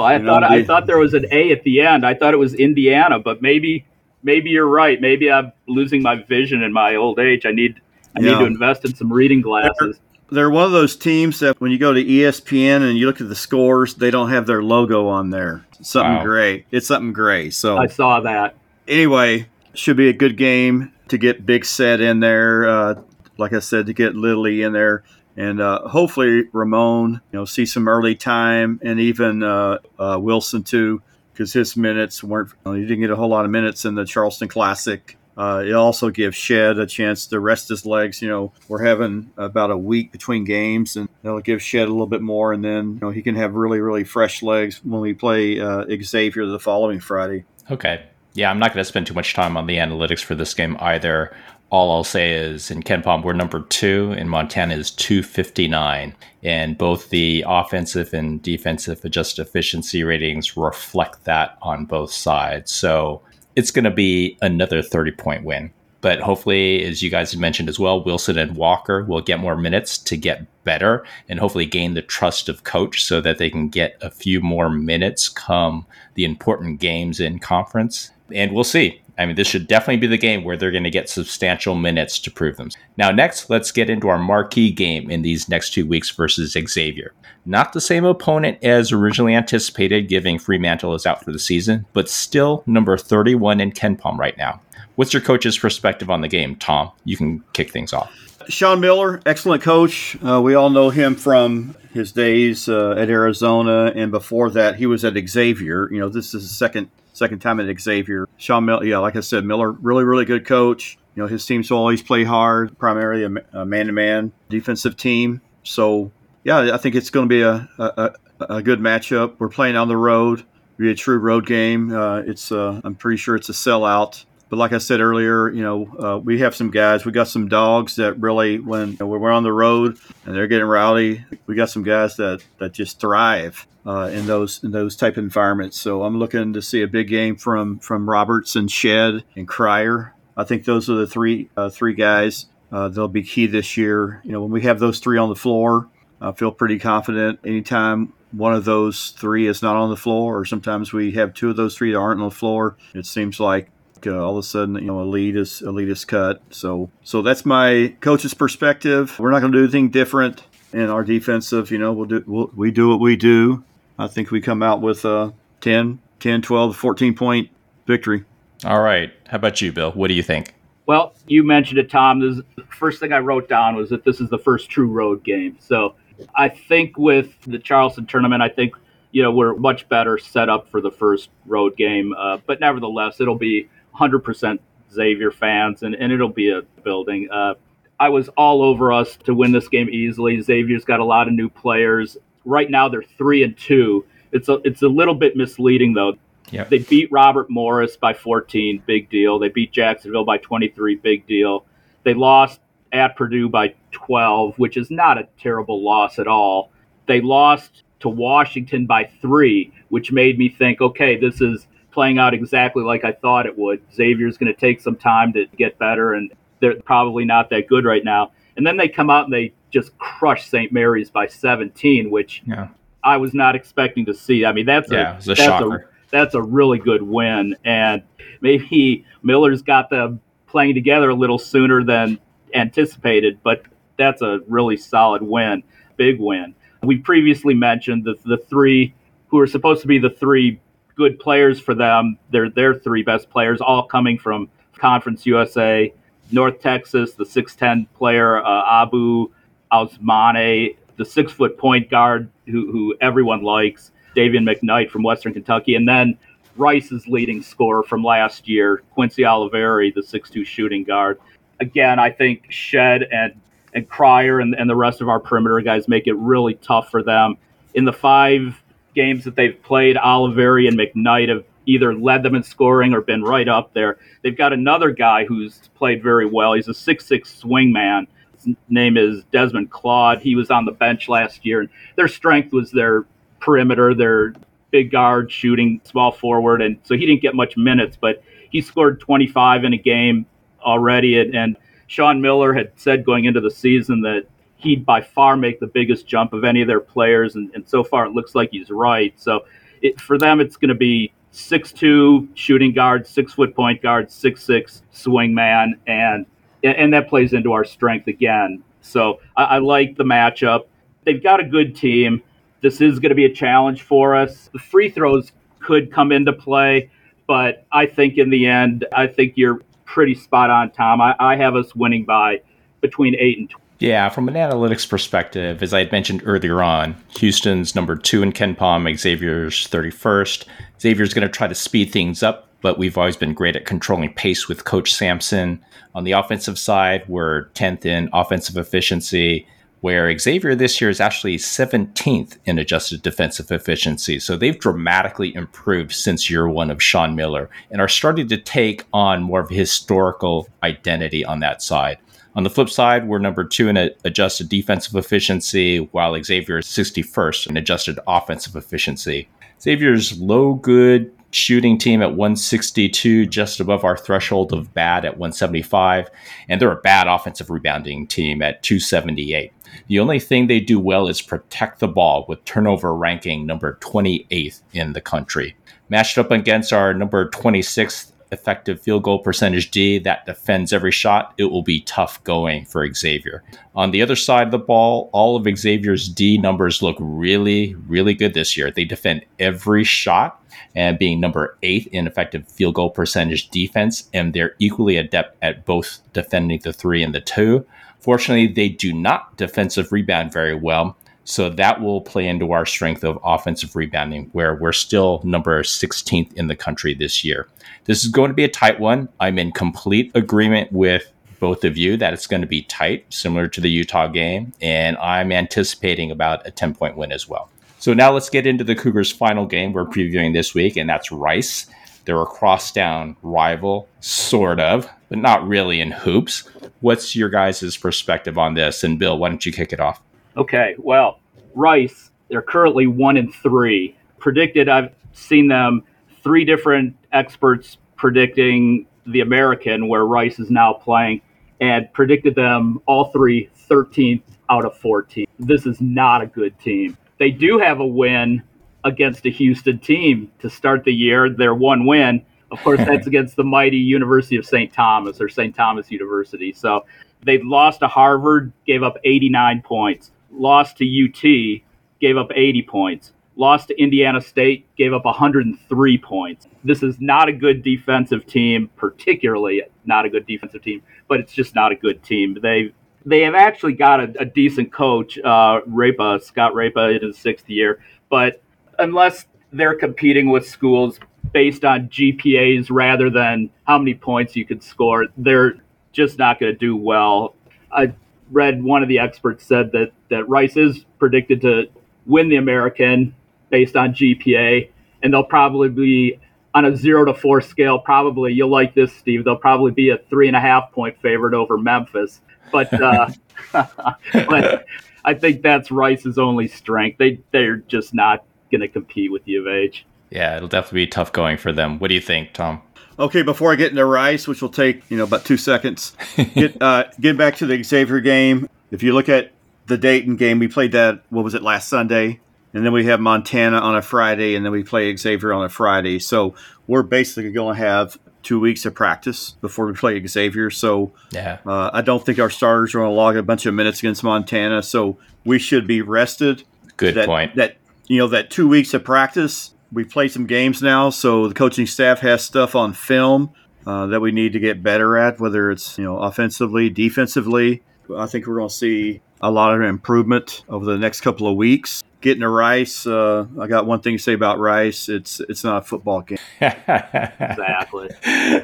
I you thought know, I thought there was an A at the end. I thought it was Indiana, but maybe maybe you're right. Maybe I'm losing my vision in my old age. I need I yeah. need to invest in some reading glasses. They're, they're, one of those teams that when you go to ESPN and you look at the scores, they don't have their logo on there. It's something wow. gray. It's something gray. So I saw that. Anyway, should be a good game to get Big Set in there. Uh, like I said, to get Lily in there. And uh, hopefully Ramon, you know, see some early time, and even uh, uh Wilson too because his minutes weren't, he didn't get a whole lot of minutes in the Charleston Classic. Uh, it also gives Shead a chance to rest his legs. You know, we're having about a week between games, and it'll give Shead a little bit more, and then you know he can have really, really fresh legs when we play uh, Xavier the following Friday. Okay. Yeah, I'm not going to spend too much time on the analytics for this game either all I'll say is in KenPom, we're number two, and Montana is 259. And both the offensive and defensive adjusted efficiency ratings reflect that on both sides. So it's going to be another 30 point win. But hopefully, as you guys mentioned as well, Wilson and Walker will get more minutes to get better and hopefully gain the trust of coach so that they can get a few more minutes come the important games in conference. And we'll see. I mean, this should definitely be the game where they're going to get substantial minutes to prove them. Now, next, let's get into our marquee game in these next two weeks versus Xavier. Not the same opponent as originally anticipated, giving Freemantle is out for the season, but still number 31 in KenPom right now. What's your coach's perspective on the game, Tom? You can kick things off. Sean Miller, excellent coach. Uh, we all know him from his days uh, at Arizona, and before that, he was at Xavier. You know, this is the second second time at Xavier. Sean Miller, yeah, like I said, Miller, really, really good coach. You know, his teams always play hard, primarily a man to man defensive team. So, yeah, I think it's going to be a, a, a, good matchup. We're playing on the road. It'll be a true road game. Uh, it's uh, I'm pretty sure it's a sellout. But like I said earlier, you know, uh, we have some guys. We got some dogs that really, when, you know, we're on the road and they're getting rowdy, we got some guys that, that just thrive uh, in those in those type environments. So I'm looking to see a big game from from Roberts and Shead and Cryer. I think those are the three uh, three guys Uh, they'll be key this year. You know, when we have those three on the floor, I feel pretty confident. Anytime one of those three is not on the floor, or sometimes we have two of those three that aren't on the floor, it seems like uh, all of a sudden, you know, a lead is a lead is cut. So, so that's my coach's perspective. We're not going to do anything different in our defensive. You know, we'll do we'll, we do what we do. I think we come out with a 10, 10, 12, 14 point victory. All right. How about you, Bill? What do you think? Well, you mentioned it, Tom. This, the first thing I wrote down was that this is the first true road game. So I think with the Charleston tournament, I think you know we're much better set up for the first road game. Uh, but nevertheless, it'll be 100% Xavier fans, and, and it'll be a building. Uh, I was all over us to win this game easily. Xavier's got a lot of new players. Right now, they're three and two. It's a it's a little bit misleading though. Yep. They beat Robert Morris by 14, big deal. They beat Jacksonville by 23, big deal. They lost at Purdue by 12, which is not a terrible loss at all. They lost to Washington by three, which made me think, okay, this is playing out exactly like I thought it would. Xavier's going to take some time to get better, and they're probably not that good right now. And then they come out and they just crush St. Mary's by 17, which Yeah. I was not expecting to see. I mean, that's Yeah, a, a that's shocker. that's a really good win, and maybe Miller's got them playing together a little sooner than anticipated, but that's a really solid win, big win. We previously mentioned the the three who are supposed to be the three good players for them. They're their three best players, all coming from Conference USA. North Texas, the 6'10 player uh, Abou Ousmane, the six foot point guard who, who everyone likes, Dayvion McKnight from Western Kentucky, and then Rice's leading scorer from last year, Quincy Olivari, the 6'2 shooting guard. Again, I think Shead and and Cryer and, and the rest of our perimeter guys make it really tough for them. In the five games that they've played, Olivari and McKnight have either led them in scoring or been right up there. They've got another guy who's played very well. He's a six-six swing man. His name is Desmond Claude. He was on the bench last year, and their strength was their perimeter, their big guard shooting, small forward, and so he didn't get much minutes, but he scored 25 in a game already. And, and Sean Miller had said going into the season that he'd by far make the biggest jump of any of their players, and, and so far it looks like he's right. So it, for them, it's going to be six-two shooting guard, six-foot point guard, six-six swing man, and and that plays into our strength again. So I, I like the matchup. They've got a good team. This is going to be a challenge for us. The free throws could come into play, but I think in the end, I think you're pretty spot on, Tom. I, I have us winning by between eight and 12. Yeah, from an analytics perspective, as I had mentioned earlier on, Houston's number two in KenPom, Xavier's 31st. Xavier's going to try to speed things up, but we've always been great at controlling pace with Coach Sampson. On the offensive side, we're 10th in offensive efficiency, where Xavier this year is actually 17th in adjusted defensive efficiency. So they've dramatically improved since year one of Sean Miller and are starting to take on more of a historical identity on that side. On the flip side, we're number two in adjusted defensive efficiency, while Xavier is 61st in adjusted offensive efficiency. Xavier's low good shooting team at 162, just above our threshold of bad at 175, and they're a bad offensive rebounding team at 278. The only thing they do well is protect the ball with turnover ranking number 28th in the country. Matched up against our number 26th effective field goal percentage D that defends every shot, it will be tough going for Xavier. On the other side of the ball, all of Xavier's D numbers look really, really good this year. They defend every shot and being number eight in effective field goal percentage defense, and they're equally adept at both defending the three and the two. Fortunately, they do not defensive rebound very well. So that will play into our strength of offensive rebounding, where we're still number 16th in the country this year. This is going to be a tight one. I'm in complete agreement with both of you that it's going to be tight, similar to the Utah game, and I'm anticipating about a 10 point win as well. So now let's get into the Cougars' final game we're previewing this week, and that's Rice. They're a cross crosstown rival, sort of, but not really in hoops. What's your guys' perspective on this? And Bill, why don't you kick it off? Okay, well, Rice, they're currently one and three. Predicted, I've seen them, three different experts predicting the American, where Rice is now playing. and predicted them all three 13th out of 14. This is not a good team. They do have a win against a Houston team to start the year. Their one win, of course, that's against the mighty University of St. Thomas or St. Thomas University. So they lost to Harvard, gave up 89 points. Lost to UT, gave up 80 points. Lost to Indiana State, gave up 103 points. This is not a good defensive team, particularly not a good defensive team, but it's just not a good team. They they have actually got a, a decent coach, uh, Rapa, Scott Rapa, in his sixth year, but unless they're competing with schools based on GPAs rather than how many points you could score, they're just not going to do well. I read one of the experts said that, that Rice is predicted to win the American based on GPA, and they'll probably be on a zero to four scale. Probably you'll like this, Steve. They'll probably be a three and a half point favorite over Memphis, but uh, but I think that's Rice's only strength. They they're just not going to compete with U of H. Yeah, it'll definitely be tough going for them. What do you think, Tom? Okay, before I get into Rice, which will take you know about two seconds, get uh, get back to the Xavier game. If you look at the Dayton game, we played that. What was it last Sunday? And then we have Montana on a Friday, and then we play Xavier on a Friday. So we're basically going to have two weeks of practice before we play Xavier. So yeah, uh, I don't think our starters are going to log a bunch of minutes against Montana. So we should be rested. Good that, point. That you know that two weeks of practice. We played some games now, so the coaching staff has stuff on film uh, that we need to get better at, whether it's you know offensively, defensively. I think we're going to see a lot of improvement over the next couple of weeks. Getting to Rice, uh, I got one thing to say about Rice. It's it's not a football game. exactly.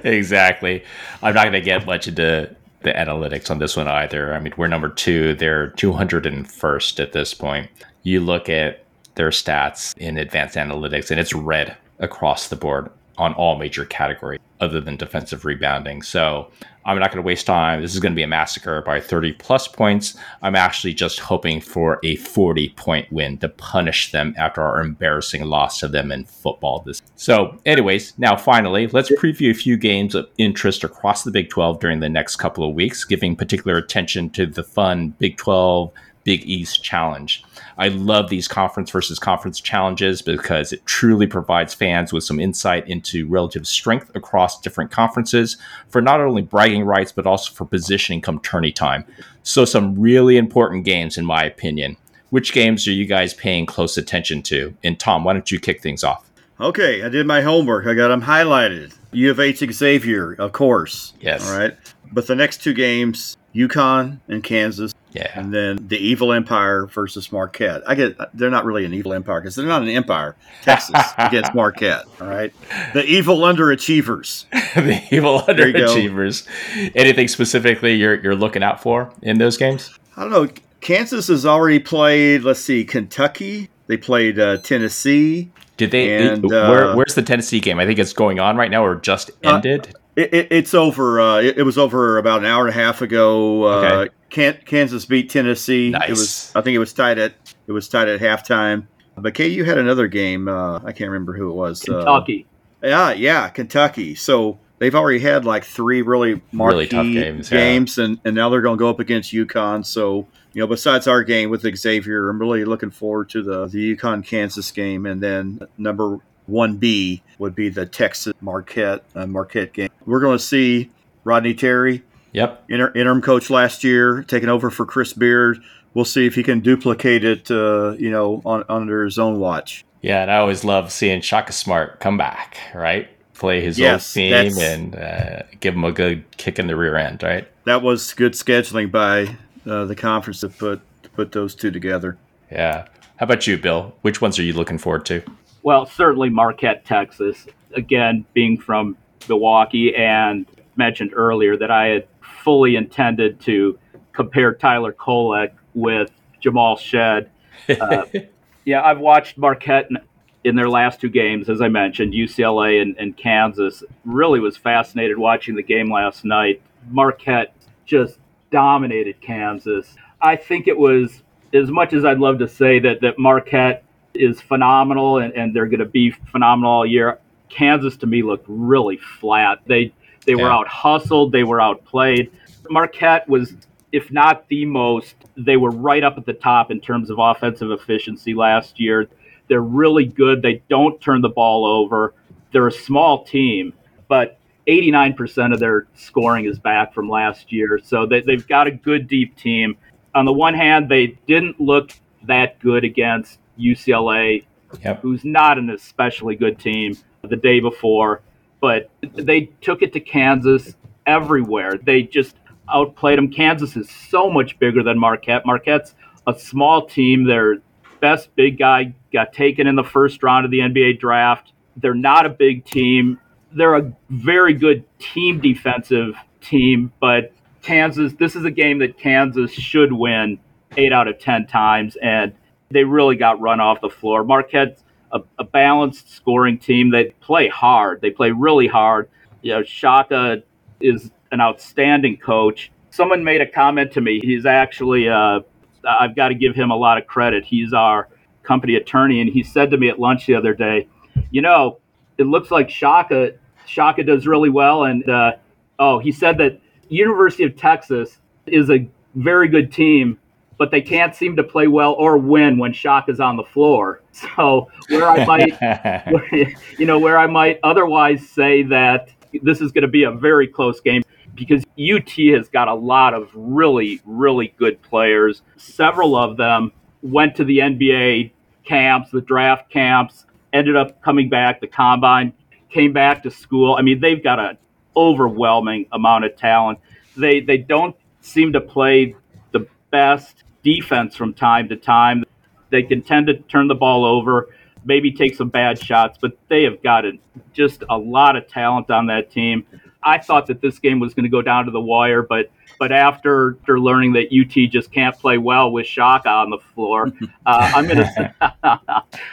exactly. I'm not going to get much into the analytics on this one either. I mean, we're number two. They're 201st at this point. You look at their stats in advanced analytics, and it's red across the board on all major categories other than defensive rebounding. So I'm not going to waste time. This is going to be a massacre by 30 plus points. I'm actually just hoping for a 40 point win to punish them after our embarrassing loss to them in football. This. So, anyways, now finally, let's preview a few games of interest across the Big 12 during the next couple of weeks, giving particular attention to the fun Big 12 Big East challenge. I love these conference versus conference challenges because it truly provides fans with some insight into relative strength across different conferences for not only bragging rights, but also for positioning come tourney time. So, some really important games, in my opinion. Which games are you guys paying close attention to? And Tom, why don't you kick things off? Okay, I did my homework. I got them highlighted. U of H Xavier, of course. Yes. All right. But the next two games, UConn and Kansas. Yeah. And then the Evil Empire versus Marquette. I get they're not really an evil empire because they're not an empire. Texas against Marquette. All right. The evil underachievers. the evil underachievers. Anything specifically you're you're looking out for in those games? I don't know. Kansas has already played. Let's see, Kentucky. They played uh, Tennessee. Did they? And, where, uh, where's the Tennessee game? I think it's going on right now or just ended. It, it, it's over. Uh, it, it was over about an hour and a half ago. Uh, Okay. Can, Kansas beat Tennessee. Nice. It was. I think it was tied at. It was tied at halftime. But KU had another game. Uh, I can't remember who it was. Uh, Kentucky. yeah, yeah, Kentucky. So they've already had like three really marquee Really tough games, yeah. games, and, and now they're going to go up against UConn. So you know, besides our game with Xavier, I'm really looking forward to the the UConn Kansas game, and then number one B would be the Texas Marquette uh, Marquette game. We're going to see Rodney Terry, Yep. inter- interim coach last year, taking over for Chris Beard. We'll see if he can duplicate it, uh, you know, on, under his own watch. Yeah, and I always love seeing Shaka Smart come back, right? Play his Yes, old team and uh, give him a good kick in the rear end, right? That was good scheduling by uh, the conference to put to put those two together. Yeah. How about you, Bill? Which ones are you looking forward to? Well, certainly Marquette, Texas. Again, being from Milwaukee and mentioned earlier that I had fully intended to compare Tyler Kolek with Jamal Shead. Uh, yeah, I've watched Marquette in, in their last two games, as I mentioned, UCLA and, and Kansas. Really was fascinated watching the game last night. Marquette just dominated Kansas. I think it was as much as I'd love to say that that Marquette is phenomenal and, and they're going to be phenomenal all year. Kansas to me looked really flat. They they were out hustled, they were outplayed. Marquette was, if not the most, they were right up at the top in terms of offensive efficiency last year. They're really good. They don't turn the ball over. They're a small team, but 89% of their scoring is back from last year. So they, they've got a good deep team. On the one hand, they didn't look that good against UCLA, Yep. who's not an especially good team the day before, but they took it to Kansas everywhere. They just outplayed them. Kansas is so much bigger than Marquette. Marquette's a small team. Their best big guy got taken in the first round of the NBA draft. They're not a big team. They're a very good team defensive team, but Kansas, this is a game that Kansas should win eight out of 10 times, and they really got run off the floor. Marquette's a, a balanced scoring team. They play hard, they play really hard. You know, Shaka is an outstanding coach. Someone made a comment to me. He's actually, uh, I've got to give him a lot of credit. He's our company attorney, and he said to me at lunch the other day, you know, it looks like Shaka Shaka does really well, and uh, oh, he said that University of Texas is a very good team, but they can't seem to play well or win when Shock is on the floor. So where I might, you know, where I might otherwise say that this is going to be a very close game because UT has got a lot of really, really good players. Several of them went to the NBA camps, the draft camps, ended up coming back, the combine, came back to school. I mean, they've got an overwhelming amount of talent. They they don't seem to play the best defense from time to time. They can tend to turn the ball over, maybe take some bad shots, but they have got a, just a lot of talent on that team. I thought that this game was going to go down to the wire, but but after, after learning that UT just can't play well with Shaka on the floor, uh, I'm going to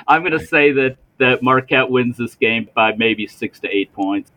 I'm going to say that that Marquette wins this game by maybe six to eight points.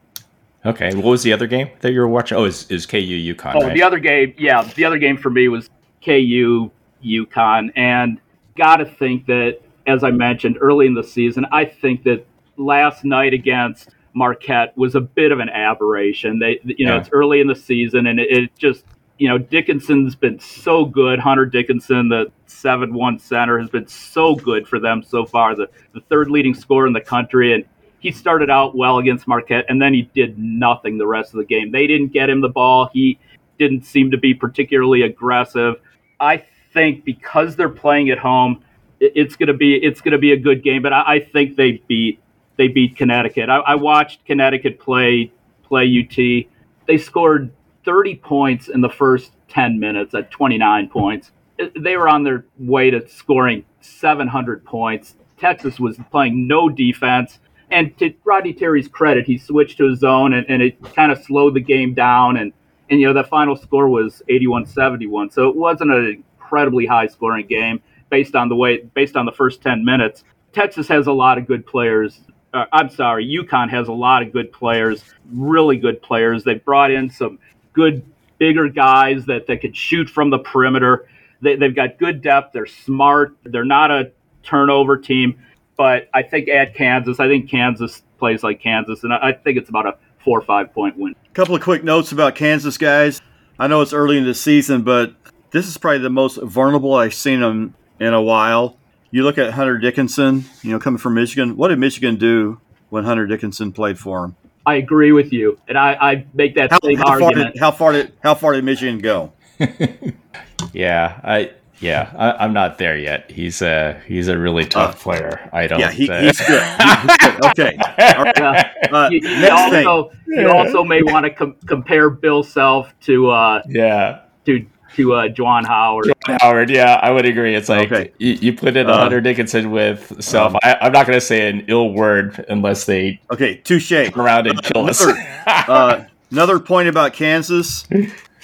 Okay, what was the other game that you were watching? Oh, is is KU UConn? Oh, right? the other game, yeah, the other game for me was KU UConn, and got to think that, as I mentioned early in the season, I think that last night against Marquette was a bit of an aberration. They, you know, Yeah. it's early in the season, and it, it just, you know, Dickinson's been so good. Hunter Dickinson, the seven-one center, has been so good for them so far. The the third leading scorer in the country, and he started out well against Marquette, and then he did nothing the rest of the game. They didn't get him the ball. He didn't seem to be particularly aggressive. I think because they're playing at home, it's gonna be it's gonna be a good game. But I, I think they beat they beat Connecticut. I, I watched Connecticut play play UT. They scored 30 points in the first 10 minutes at 29 points. They were on their way to scoring 700 points. Texas was playing no defense. And to Rodney Terry's credit, he switched to his zone and, and it kind of slowed the game down. And, and, you know, the final score was 81 71. So it wasn't an incredibly high scoring game based on the way, based on the first 10 minutes. Texas has a lot of good players. Uh, I'm sorry, UConn has a lot of good players, really good players. They brought in some good, bigger guys that, that could shoot from the perimeter. They, they've got good depth. They're smart. They're not a turnover team. But I think at Kansas, I think Kansas plays like Kansas, and I, I think it's about a four or five point win. A couple of quick notes about Kansas, guys. I know it's early in the season, but this is probably the most vulnerable I've seen him in a while. You look at Hunter Dickinson, you know, coming from Michigan. What did Michigan do when Hunter Dickinson played for him? I agree with you, and I, I make that How, same how far argument. did how far did how far did Michigan go? yeah, I yeah, I, I'm not there yet. He's a he's a really tough player. I don't. Yeah, he, uh, he's good. He's good. Okay. All right. Yeah. Uh, you, you next thing. also you also may want to com- compare Bill Self to uh, yeah. to to uh, Juwan Howard. Howard, yeah, I would agree. It's like Okay. you, you put in Uh, Hunter Dickinson with self. um, I, I'm not going to say an ill word unless they Okay. Touche. turn around and kill us. Another, uh, another point about Kansas,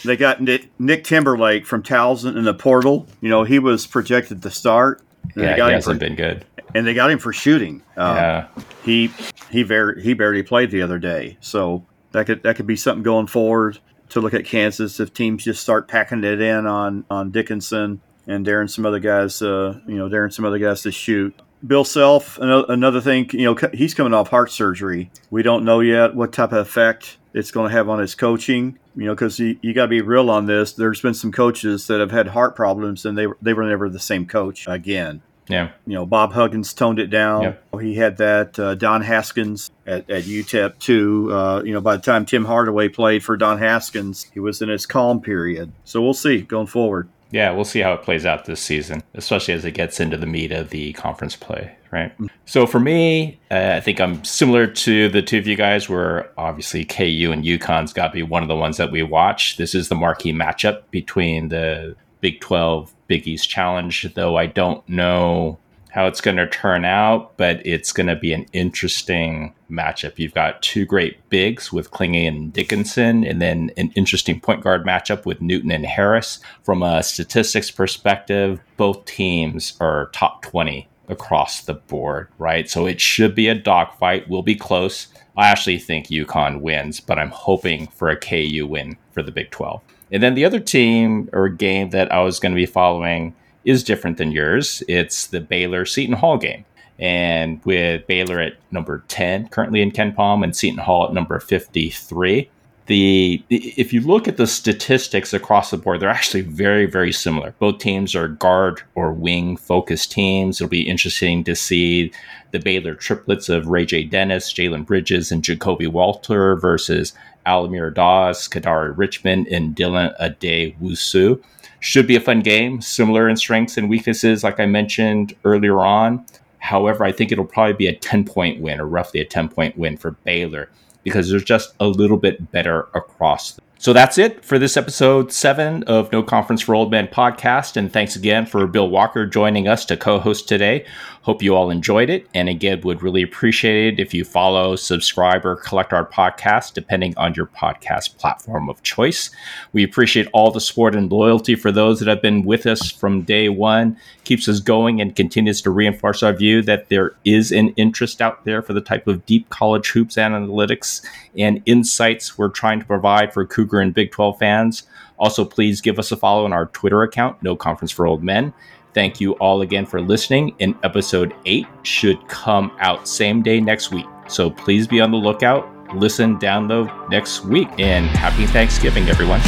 they got Nick, Nick Timberlake from Towson in the portal. You know, he was projected to start. And yeah, they got he him for, hasn't been good. and they got him for shooting. Uh, yeah, He he very he barely played the other day, so that could that could be something going forward to look at Kansas if teams just start packing it in on on Dickinson and daring some other guys, uh, you know, daring some other guys to shoot. Bill Self, another thing, you know, he's coming off heart surgery. We don't know yet what type of effect it's going to have on his coaching. You know, because you, you got to be real on this. There's been some coaches that have had heart problems, and they they were never the same coach again. Yeah. You know, Bob Huggins toned it down. Yep. He had that. Uh, Don Haskins at, at UTEP, too. Uh, you know, by the time Tim Hardaway played for Don Haskins, he was in his calm period. So we'll see going forward. Yeah, we'll see how it plays out this season, especially as it gets into the meat of the conference play, right? So for me, uh, I think I'm similar to the two of you guys, where obviously KU and UConn's got to be one of the ones that we watch. This is the marquee matchup between the Big 12 Big East Challenge, though I don't know how it's going to turn out, but it's going to be an interesting matchup. You've got two great bigs with Clingan and Dickinson, and then an interesting point guard matchup with Newton and Harris. From a statistics perspective, both teams are top 20 across the board, right? So it should be a dogfight, We'll be close. I actually think UConn wins, but I'm hoping for a KU win for the Big 12. And then the other team or game that I was going to be following is different than yours. It's the Baylor Seton Hall game. And with Baylor at number 10 currently in KenPom and Seton Hall at number 53, the if you look at the statistics across the board, they're actually very, very similar. Both teams are guard or wing focused teams. It'll be interesting to see the Baylor triplets of RayJ Dennis, Jalen Bridges, and Ja'Kobe Walter versus Al-Amir Dawes, Kadary Richmond, and Dylan Addae-Wusu. Should be a fun game, similar in strengths and weaknesses, like I mentioned earlier on. However, I think it'll probably be a 10 point win or roughly a 10 point win for Baylor because they're just a little bit better across. So that's it for this episode seven of No Conference for Old Men podcast. And thanks again for Bill Walker joining us to co host today. Hope you all enjoyed it. And again, would really appreciate it if you follow, subscribe, or collect our podcast, depending on your podcast platform of choice. We appreciate all the support and loyalty for those that have been with us from day one, keeps us going, and continues to reinforce our view that there is an interest out there for the type of deep college hoops analytics and insights we're trying to provide for Cougar and Big 12 fans. Also, please give us a follow on our Twitter account, No Conference for Old Men. Thank you all again for listening. And episode eight should come out same day next week. So please be on the lookout. Listen, download next week. And happy Thanksgiving, everyone.